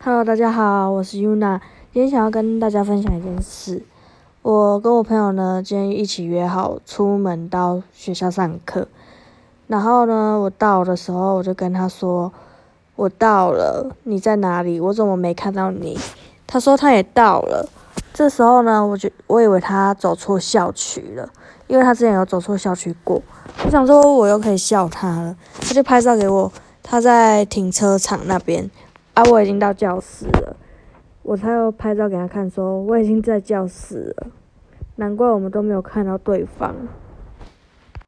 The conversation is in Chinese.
Hello，大家好，我是 Yuna，今天想要跟大家分享一件事。我跟我朋友呢，今天一起约好出门到学校上课。然后呢，我到的时候，我就跟他说：“我到了，你在哪里？我怎么没看到你？”他说他也到了。这时候呢，我就我以为他走错校区了，因为他之前有走错校区过。我想说，我又可以笑他了，他就拍照给我，他在停车场那边。啊，我已经到教室了，我才有拍照给他看，说我已经在教室了。难怪我们都没有看到对方。